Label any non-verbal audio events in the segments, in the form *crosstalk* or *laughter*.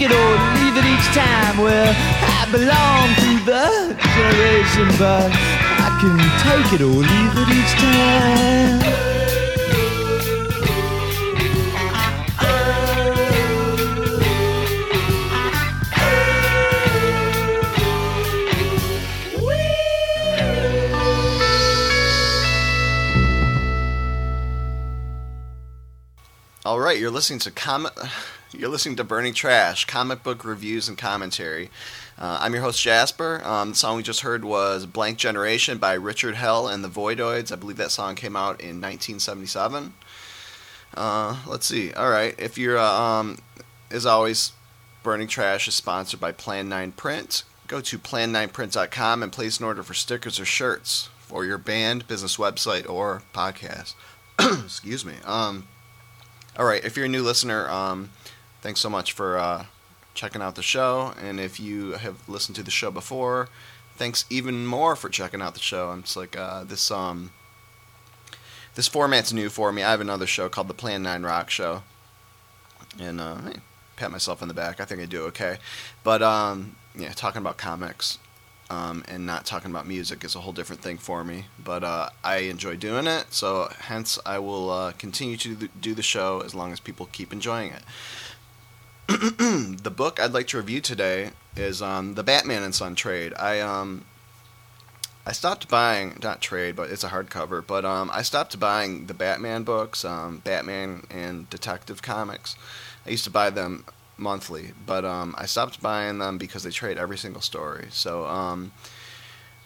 take it or leave it each time. Well, I belong to the generation, but I can take it or leave it each time. All right, you're listening to comic. You're listening to Burning Trash, comic book reviews and commentary. Uh, I'm your host Jasper. Um, the song we just heard was "Blank Generation" by Richard Hell and the Voidoids. I believe that song came out in 1977. Uh, let's see. All right, if you're, uh, um, as always, Burning Trash is sponsored by Plan 9 Print. Go to plan9print.com and place an order for stickers or shirts for your band, business website, or podcast. *clears throat* Excuse me. Um, all right, if you're a new listener, um, thanks so much for uh, checking out the show. And if you have listened to the show before, thanks even more for checking out the show. It's like uh, this um, this format's new for me. I have another show called the Plan Nine Rock Show, and uh, pat myself on the back. I think I do okay. But um, yeah, talking about comics um, and not talking about music is a whole different thing for me. But uh, I enjoy doing it, so hence I will uh, continue to do the show as long as people keep enjoying it. *clears throat* the book I'd like to review today is um, the Batman and Son trade. I um, I stopped buying not trade, but it's a hardcover. But um, I stopped buying the Batman books, um, Batman and Detective comics. I used to buy them monthly, but um, I stopped buying them because they trade every single story. So um,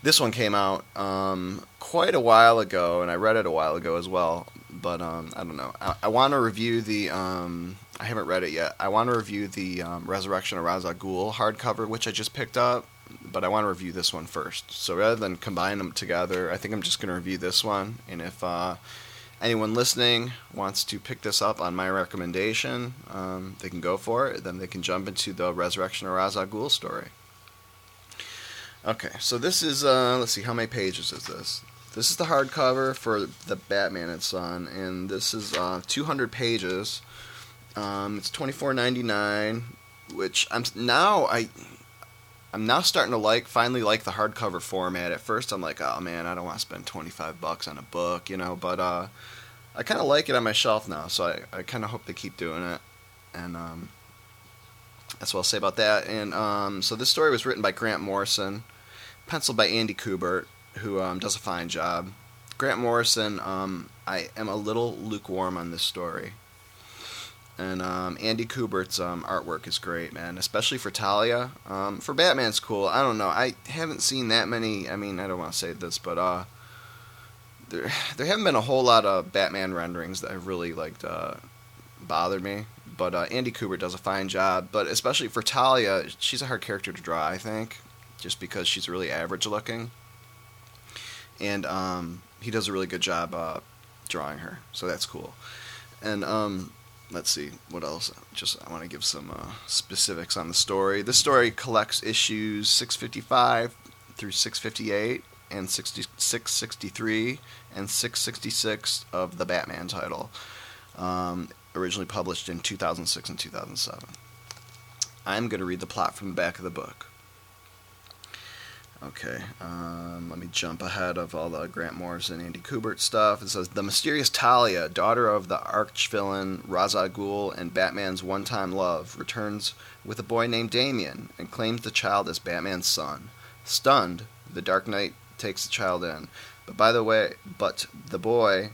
this one came out um, quite a while ago, and I read it a while ago as well. But um, I don't know. I, I want to review the. Um, I haven't read it yet. I want to review the um, Resurrection of Ra's al Ghul hardcover, which I just picked up. But I want to review this one first. So rather than combine them together, I think I'm just going to review this one. And if uh, anyone listening wants to pick this up on my recommendation, um, they can go for it. Then they can jump into the Resurrection of Ra's al Ghul story. Okay, so this is uh, let's see, how many pages is this? This is the hardcover for the Batman and Son, and this is uh, 200 pages. Um, it's 24.99, which I'm now I I'm now starting to like finally like the hardcover format. At first, I'm like, oh man, I don't want to spend 25 bucks on a book, you know. But uh, I kind of like it on my shelf now, so I, I kind of hope they keep doing it. And um, that's what I'll say about that. And um, so this story was written by Grant Morrison, penciled by Andy Kubert, who um, does a fine job. Grant Morrison, um, I am a little lukewarm on this story. And um, Andy Kubert's um, artwork is great, man, especially for Talia. Um, for Batman's cool. I don't know. I haven't seen that many. I mean, I don't want to say this, but uh, there there haven't been a whole lot of Batman renderings that have really like uh, bothered me. but uh, Andy Kubert does a fine job. But especially for Talia, she's a hard character to draw. I think, just because she's really average looking, and um, he does a really good job uh, drawing her. So that's cool. And um, let's see what else. Just I want to give some uh, specifics on the story. This story collects issues 655 through 658 and 60, 663 and 666 of the Batman title, um, originally published in 2006 and 2007. I'm going to read the plot from the back of the book. Okay, um, let me jump ahead of all the Grant Morrison, Andy Kubert stuff. It says the mysterious Talia, daughter of the arch-villain Ra's al Ghul and Batman's one-time love, returns with a boy named Damian and claims the child as Batman's son. Stunned, the Dark Knight takes the child in, but by the way, but the boy,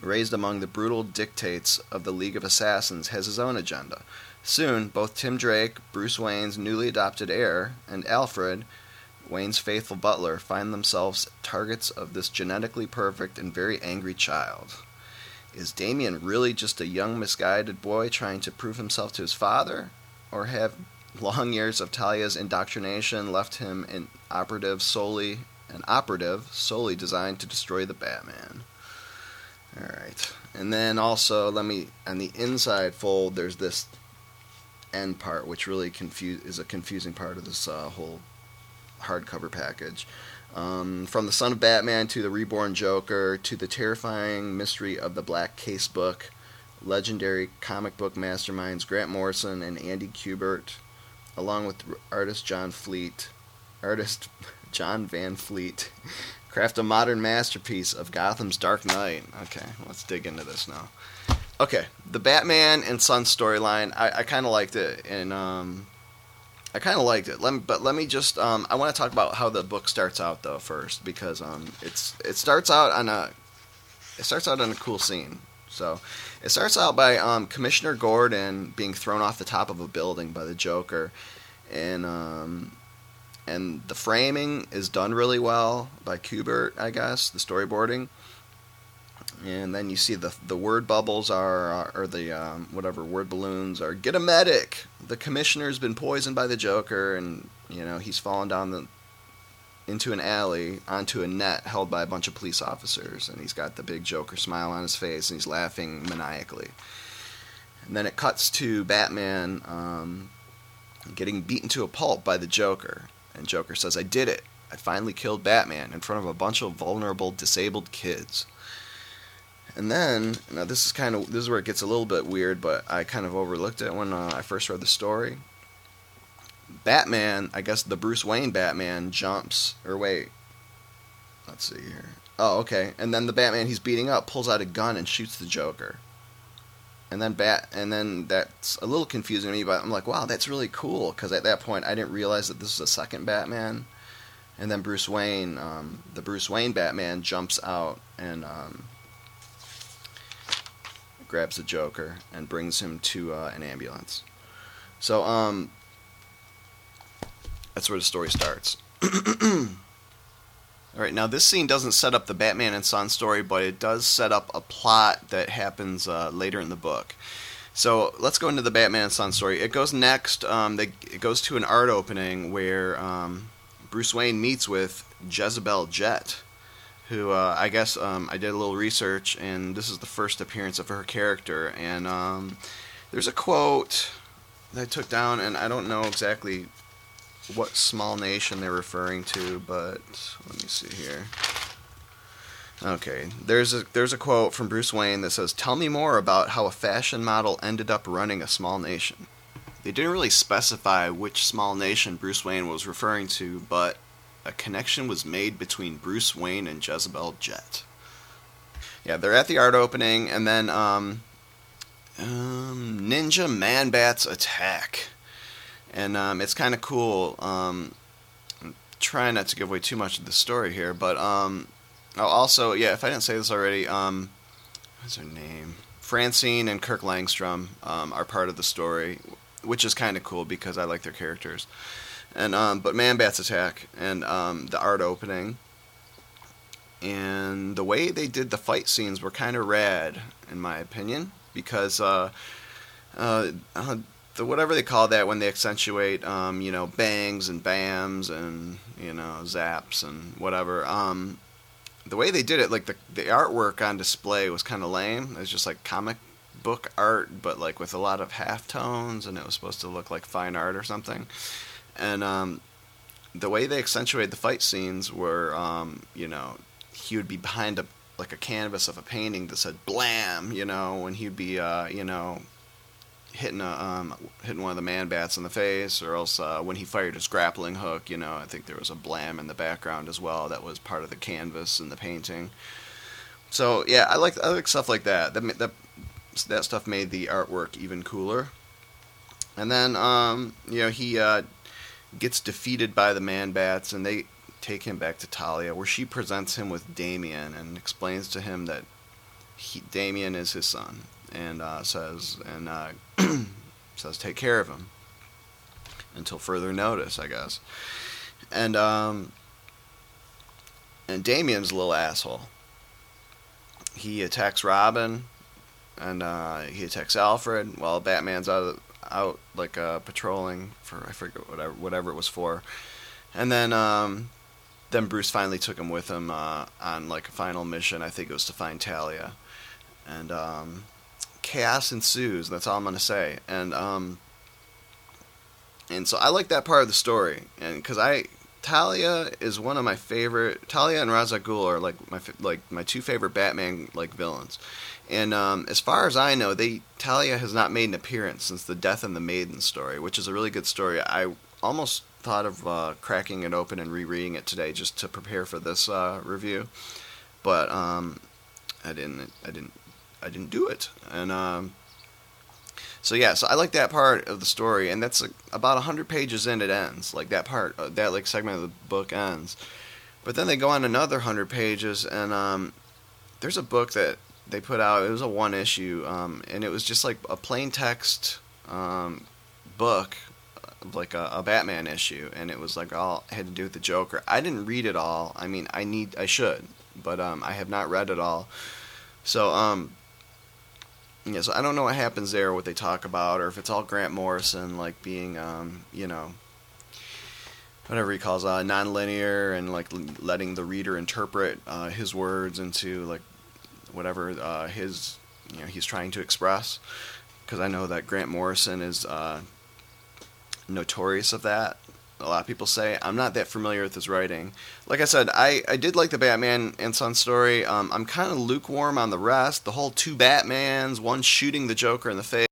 raised among the brutal dictates of the League of Assassins, has his own agenda. Soon, both Tim Drake, Bruce Wayne's newly adopted heir, and Alfred Wayne's faithful butler find themselves targets of this genetically perfect and very angry child. Is Damian really just a young, misguided boy trying to prove himself to his father? Or have long years of Talia's indoctrination left him an operative solely an operative solely designed to destroy the Batman? Alright. And then also let me on the inside fold there's this end part which really confuse is a confusing part of this uh, whole hardcover package. Um, from the Son of Batman to the Reborn Joker to the terrifying mystery of the Black Casebook, legendary comic book masterminds Grant Morrison and Andy Kubert, along with artist John Fleet, artist *laughs* John Van Fleet, *laughs* craft a modern masterpiece of Gotham's Dark Knight. Okay, let's dig into this now. Okay, the Batman and Son storyline, I, I kind of liked it, and um, I kind of liked it. Let me, but let me just. Um, I want to talk about how the book starts out though first because um, it's it starts out on a it starts out on a cool scene. So it starts out by um, Commissioner Gordon being thrown off the top of a building by the Joker, and um, and the framing is done really well by Kubert, I guess, the storyboarding and then you see the the word bubbles are or the um, whatever word balloons are get a medic! The commissioner's been poisoned by the joker and you know he's fallen down the into an alley onto a net held by a bunch of police officers and he's got the big joker smile on his face and he's laughing maniacally. And then it cuts to batman um, getting beaten to a pulp by the joker and joker says i did it. I finally killed batman in front of a bunch of vulnerable disabled kids and then, now this is kind of this is where it gets a little bit weird, but I kind of overlooked it when uh, I first read the story. Batman, I guess the Bruce Wayne Batman jumps, or wait, let's see here. Oh, okay. And then the Batman he's beating up pulls out a gun and shoots the Joker. And then bat, and then that's a little confusing to me, but I'm like, wow, that's really cool because at that point I didn't realize that this was a second Batman. And then Bruce Wayne, um, the Bruce Wayne Batman jumps out and um, grabs the Joker and brings him to uh, an ambulance. So, um, that's where the story starts. *clears throat* All right, now this scene doesn't set up the Batman and Son story, but it does set up a plot that happens uh, later in the book. So let's go into the Batman and Son story. It goes next. Um, they, it goes to an art opening where um, Bruce Wayne meets with Jezebel Jet, who uh, I guess um, I did a little research, and this is the first appearance of her character. And um, there's a quote that I took down, and I don't know exactly what small nation they're referring to, but let me see here. Okay, there's a there's a quote from Bruce Wayne that says, "Tell me more about how a fashion model ended up running a small nation." They didn't really specify which small nation Bruce Wayne was referring to, but a connection was made between Bruce Wayne and Jezebel Jet. Yeah, they're at the art opening, and then um, um, Ninja Man Bats attack, and um, it's kind of cool. Um, I'm trying not to give away too much of the story here, but um, oh, also, yeah, if I didn't say this already, um, what's her name? Francine and Kirk Langstrom um, are part of the story, which is kind of cool because I like their characters and um, but Man Bats Attack and um, the art opening and the way they did the fight scenes were kind of rad in my opinion because uh, uh, uh, the whatever they call that when they accentuate, um, you know, bangs and bams and you know zaps and whatever. Um, the way they did it, like the the artwork on display was kind of lame. It was just like comic book art, but like with a lot of half tones, and it was supposed to look like fine art or something. And um, the way they accentuated the fight scenes were, um, you know, he would be behind a like a canvas of a painting that said "blam," you know, and he'd be, uh, you know, hitting a um, hitting one of the man bats in the face, or else uh, when he fired his grappling hook, you know, I think there was a blam in the background as well that was part of the canvas and the painting. So yeah, I like I like stuff like that. That that that stuff made the artwork even cooler. And then um, you know he uh, gets defeated by the man bats, and they take him back to Talia, where she presents him with Damian and explains to him that he, Damian is his son, and uh, says and uh, *clears throat* says take care of him until further notice, I guess. And um, and Damian's a little asshole. He attacks Robin, and uh, he attacks Alfred while Batman's out out like uh, patrolling for I forget whatever whatever it was for, and then um, then Bruce finally took him with him uh, on like a final mission. I think it was to find Talia, and um, chaos ensues. That's all I'm gonna say. And um, and so I like that part of the story, and because I Talia is one of my favorite. Talia and Ra's al Ghul are like my like my two favorite Batman like villains. And um, as far as I know, they Talia has not made an appearance since the Death and the Maiden story, which is a really good story. I almost thought of uh, cracking it open and rereading it today just to prepare for this uh, review, but um, I didn't. I didn't. I didn't do it. And um, so yeah, so I like that part of the story, and that's like, about hundred pages in. It ends like that part. Uh, that like segment of the book ends. But then they go on another hundred pages, and um, there's a book that they put out. It was a one issue, um, and it was just like a plain text um, book, like a, a, Batman issue, and it was like all had to do with the Joker. I didn't read it all. I mean, I need, I should, but um, I have not read it all. So um, yeah, so I don't know what happens there, what they talk about, or if it's all Grant Morrison, like being, um, you know, whatever he calls uh, non-linear and like letting the reader interpret uh, his words into like whatever uh, his you know he's trying to express. Because I know that Grant Morrison is uh, notorious of that. A lot of people say I'm not that familiar with his writing. Like I said, I, I did like the Batman and Son story. Um, I'm kind of lukewarm on the rest. The whole two Batmans, one shooting the Joker in the face.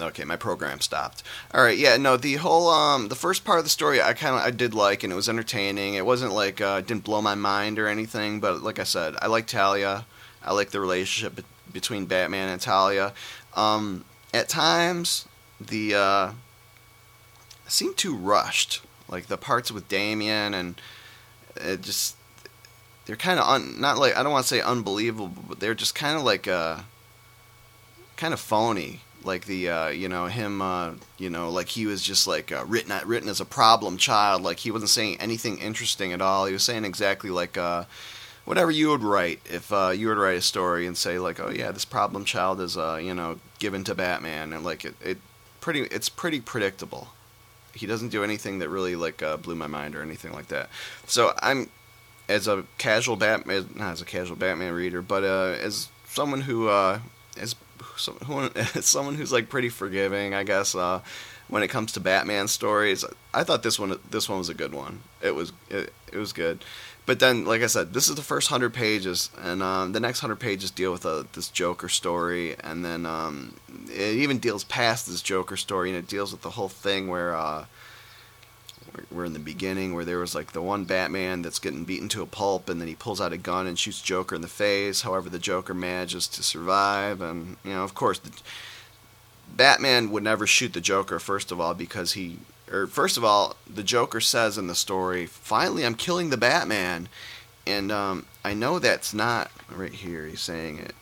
Okay, my program stopped. All right, yeah, no, the whole um, the first part of the story I kind of I did like, and it was entertaining. It wasn't like uh, didn't blow my mind or anything, but like I said, I like Talia. I like the relationship be- between Batman and Talia. Um, at times, the uh, seemed too rushed. Like the parts with Damian and it just they're kind of un, not like I don't want to say unbelievable, but they're just kind of like uh, kind of phony. Like the uh, you know him uh, you know like he was just like uh, written written as a problem child. Like he wasn't saying anything interesting at all. He was saying exactly like uh, whatever you would write if uh, you would write a story and say like, oh yeah, this problem child is uh, you know given to Batman, and like it, it pretty it's pretty predictable. He doesn't do anything that really like uh, blew my mind or anything like that. So I'm as a casual Batman, not as a casual Batman reader, but uh, as someone who uh, is *laughs* who, as someone who's like pretty forgiving, I guess. Uh, when it comes to Batman stories, I thought this one this one was a good one. It was it, it was good. But then, like I said, this is the first hundred pages, and um, the next hundred pages deal with uh, this Joker story, and then um, it even deals past this Joker story, and it deals with the whole thing where uh, we're in the beginning, where there was like the one Batman that's getting beaten to a pulp, and then he pulls out a gun and shoots Joker in the face. However, the Joker manages to survive, and you know, of course, the, Batman would never shoot the Joker first of all because he or first of all, the Joker says in the story, "Finally, I'm killing the Batman," and um, I know that's not right here. He's saying it.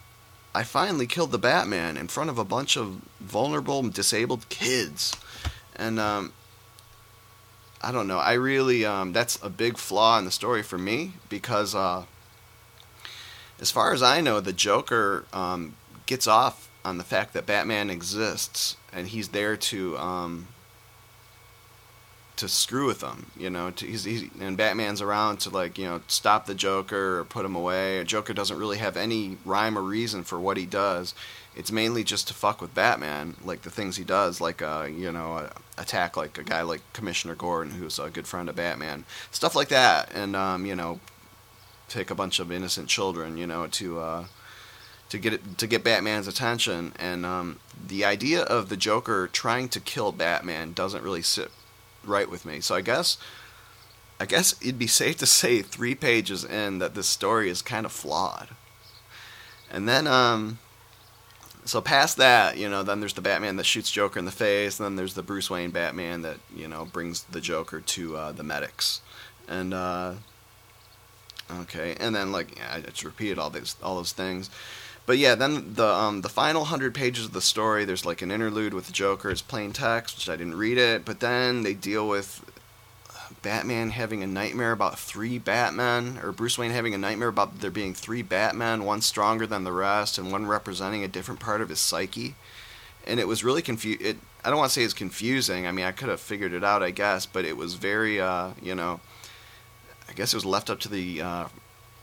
I finally killed the Batman in front of a bunch of vulnerable, disabled kids, and um, I don't know. I really um, that's a big flaw in the story for me because, uh, as far as I know, the Joker um, gets off on the fact that Batman exists and he's there to um, to screw with them. You know, to, he's, he's and Batman's around to like you know stop the Joker or put him away. Joker doesn't really have any rhyme or reason for what he does. It's mainly just to fuck with Batman, like the things he does, like uh, you know, uh, attack like a guy like Commissioner Gordon, who's a good friend of Batman, stuff like that, and um, you know, take a bunch of innocent children, you know, to uh, to get it, to get Batman's attention. And um, the idea of the Joker trying to kill Batman doesn't really sit right with me. So I guess I guess it'd be safe to say three pages in that this story is kind of flawed. And then um so past that, you know, then there's the Batman that shoots Joker in the face, and then there's the Bruce Wayne Batman that, you know, brings the Joker to uh, the medics. And uh okay, and then like yeah, I just repeated all these all those things. But yeah, then the um, the final hundred pages of the story, there's like an interlude with the Joker. It's plain text, which I didn't read it. But then they deal with Batman having a nightmare about three Batmen, or Bruce Wayne having a nightmare about there being three Batmen, one stronger than the rest, and one representing a different part of his psyche. And it was really confused. It I don't want to say it's confusing. I mean, I could have figured it out, I guess, but it was very, uh, you know, I guess it was left up to the uh,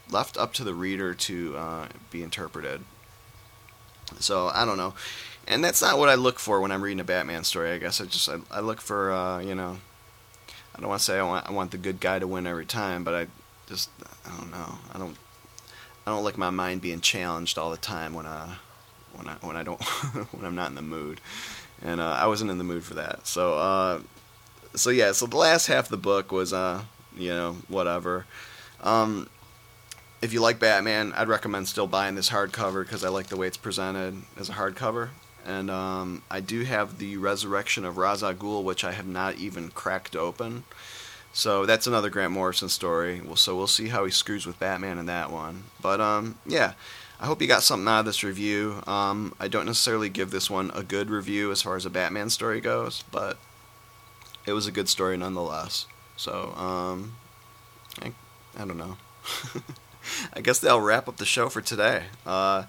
left up to the reader to uh, be interpreted. So I don't know, and that's not what I look for when I'm reading a Batman story. I guess I just I, I look for uh, you know, I don't want to say I want I want the good guy to win every time, but I just I don't know. I don't I don't like my mind being challenged all the time when uh when I when I don't *laughs* when I'm not in the mood, and uh, I wasn't in the mood for that. So uh, so yeah, so the last half of the book was uh you know whatever. Um, if you like Batman, I'd recommend still buying this hardcover because I like the way it's presented as a hardcover. And um, I do have the Resurrection of Ra's al Ghul, which I have not even cracked open. So that's another Grant Morrison story. Well, so we'll see how he screws with Batman in that one. But um, yeah, I hope you got something out of this review. Um, I don't necessarily give this one a good review as far as a Batman story goes, but it was a good story nonetheless. So um, I, I don't know. *laughs* I guess that'll wrap up the show for today. Uh,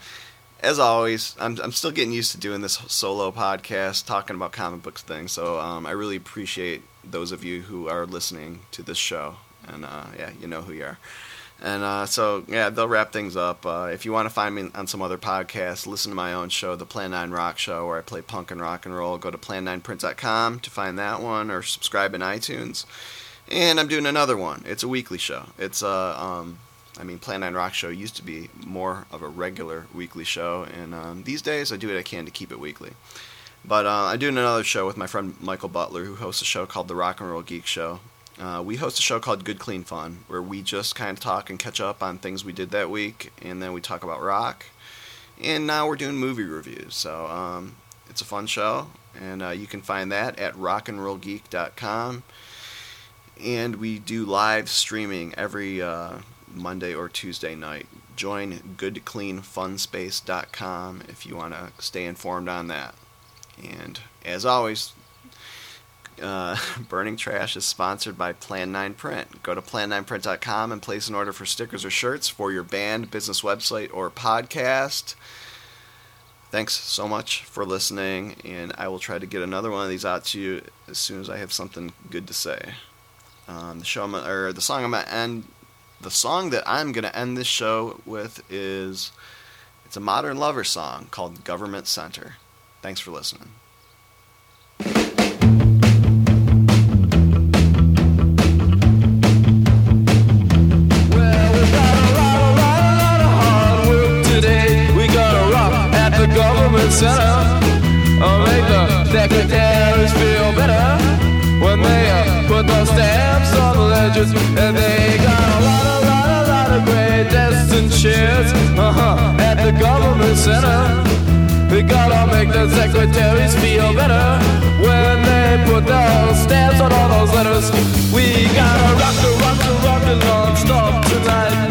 as always, I'm, I'm still getting used to doing this solo podcast, talking about comic books things. So um, I really appreciate those of you who are listening to this show. And uh, yeah, you know who you are. And uh, so, yeah, they'll wrap things up. Uh, if you want to find me on some other podcasts, listen to my own show, The Plan 9 Rock Show, where I play punk and rock and roll. Go to plan9print.com to find that one or subscribe in iTunes. And I'm doing another one. It's a weekly show. It's uh, um, I mean, Plan 9 Rock Show used to be more of a regular weekly show, and um, these days I do what I can to keep it weekly. But uh, I'm doing another show with my friend Michael Butler, who hosts a show called The Rock and Roll Geek Show. Uh, we host a show called Good Clean Fun, where we just kind of talk and catch up on things we did that week, and then we talk about rock. And now we're doing movie reviews, so um, it's a fun show, and uh, you can find that at rockandrollgeek.com. And we do live streaming every uh, Monday or Tuesday night. Join goodcleanfunspace.com if you want to stay informed on that. And as always, uh, *laughs* Burning Trash is sponsored by Plan 9 Print. Go to plan9print.com and place an order for stickers or shirts for your band, business website, or podcast. Thanks so much for listening, and I will try to get another one of these out to you as soon as I have something good to say. Um, the show, or the song I'm gonna end the song that I'm going to end this show with is it's a modern lover song called Government Center. Thanks for listening. Government center. I'll make the secretaries feel better when they uh, put those stamps on the ledgers center. We gotta make the secretaries feel better when they put those stamps on all those letters. We gotta rock the rock the rock the non-stop tonight.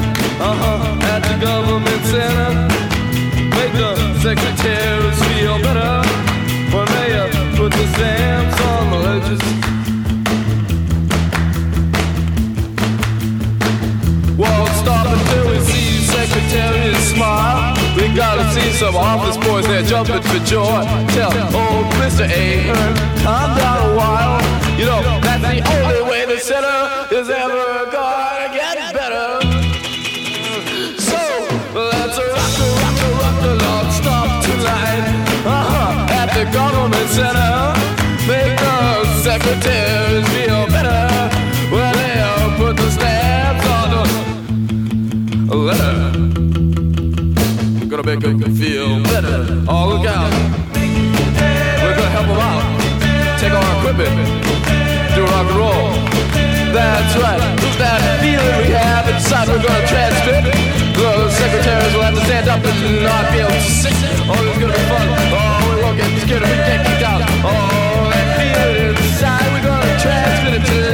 Uh-huh, at some office boys there jumping for joy. Tell old Mr. Ahern, calm down a while. You know, that's the only gonna make them feel better. Oh, look out. We're gonna help them out. Take our equipment. Do rock and roll. That's right. That feeling we have inside, we're gonna transmit. The secretaries will have to stand up and not be able to sit. Oh, it's gonna be fun. Oh, we won't get scared if we get kicked out. Oh, that feeling inside, we're gonna transmit it to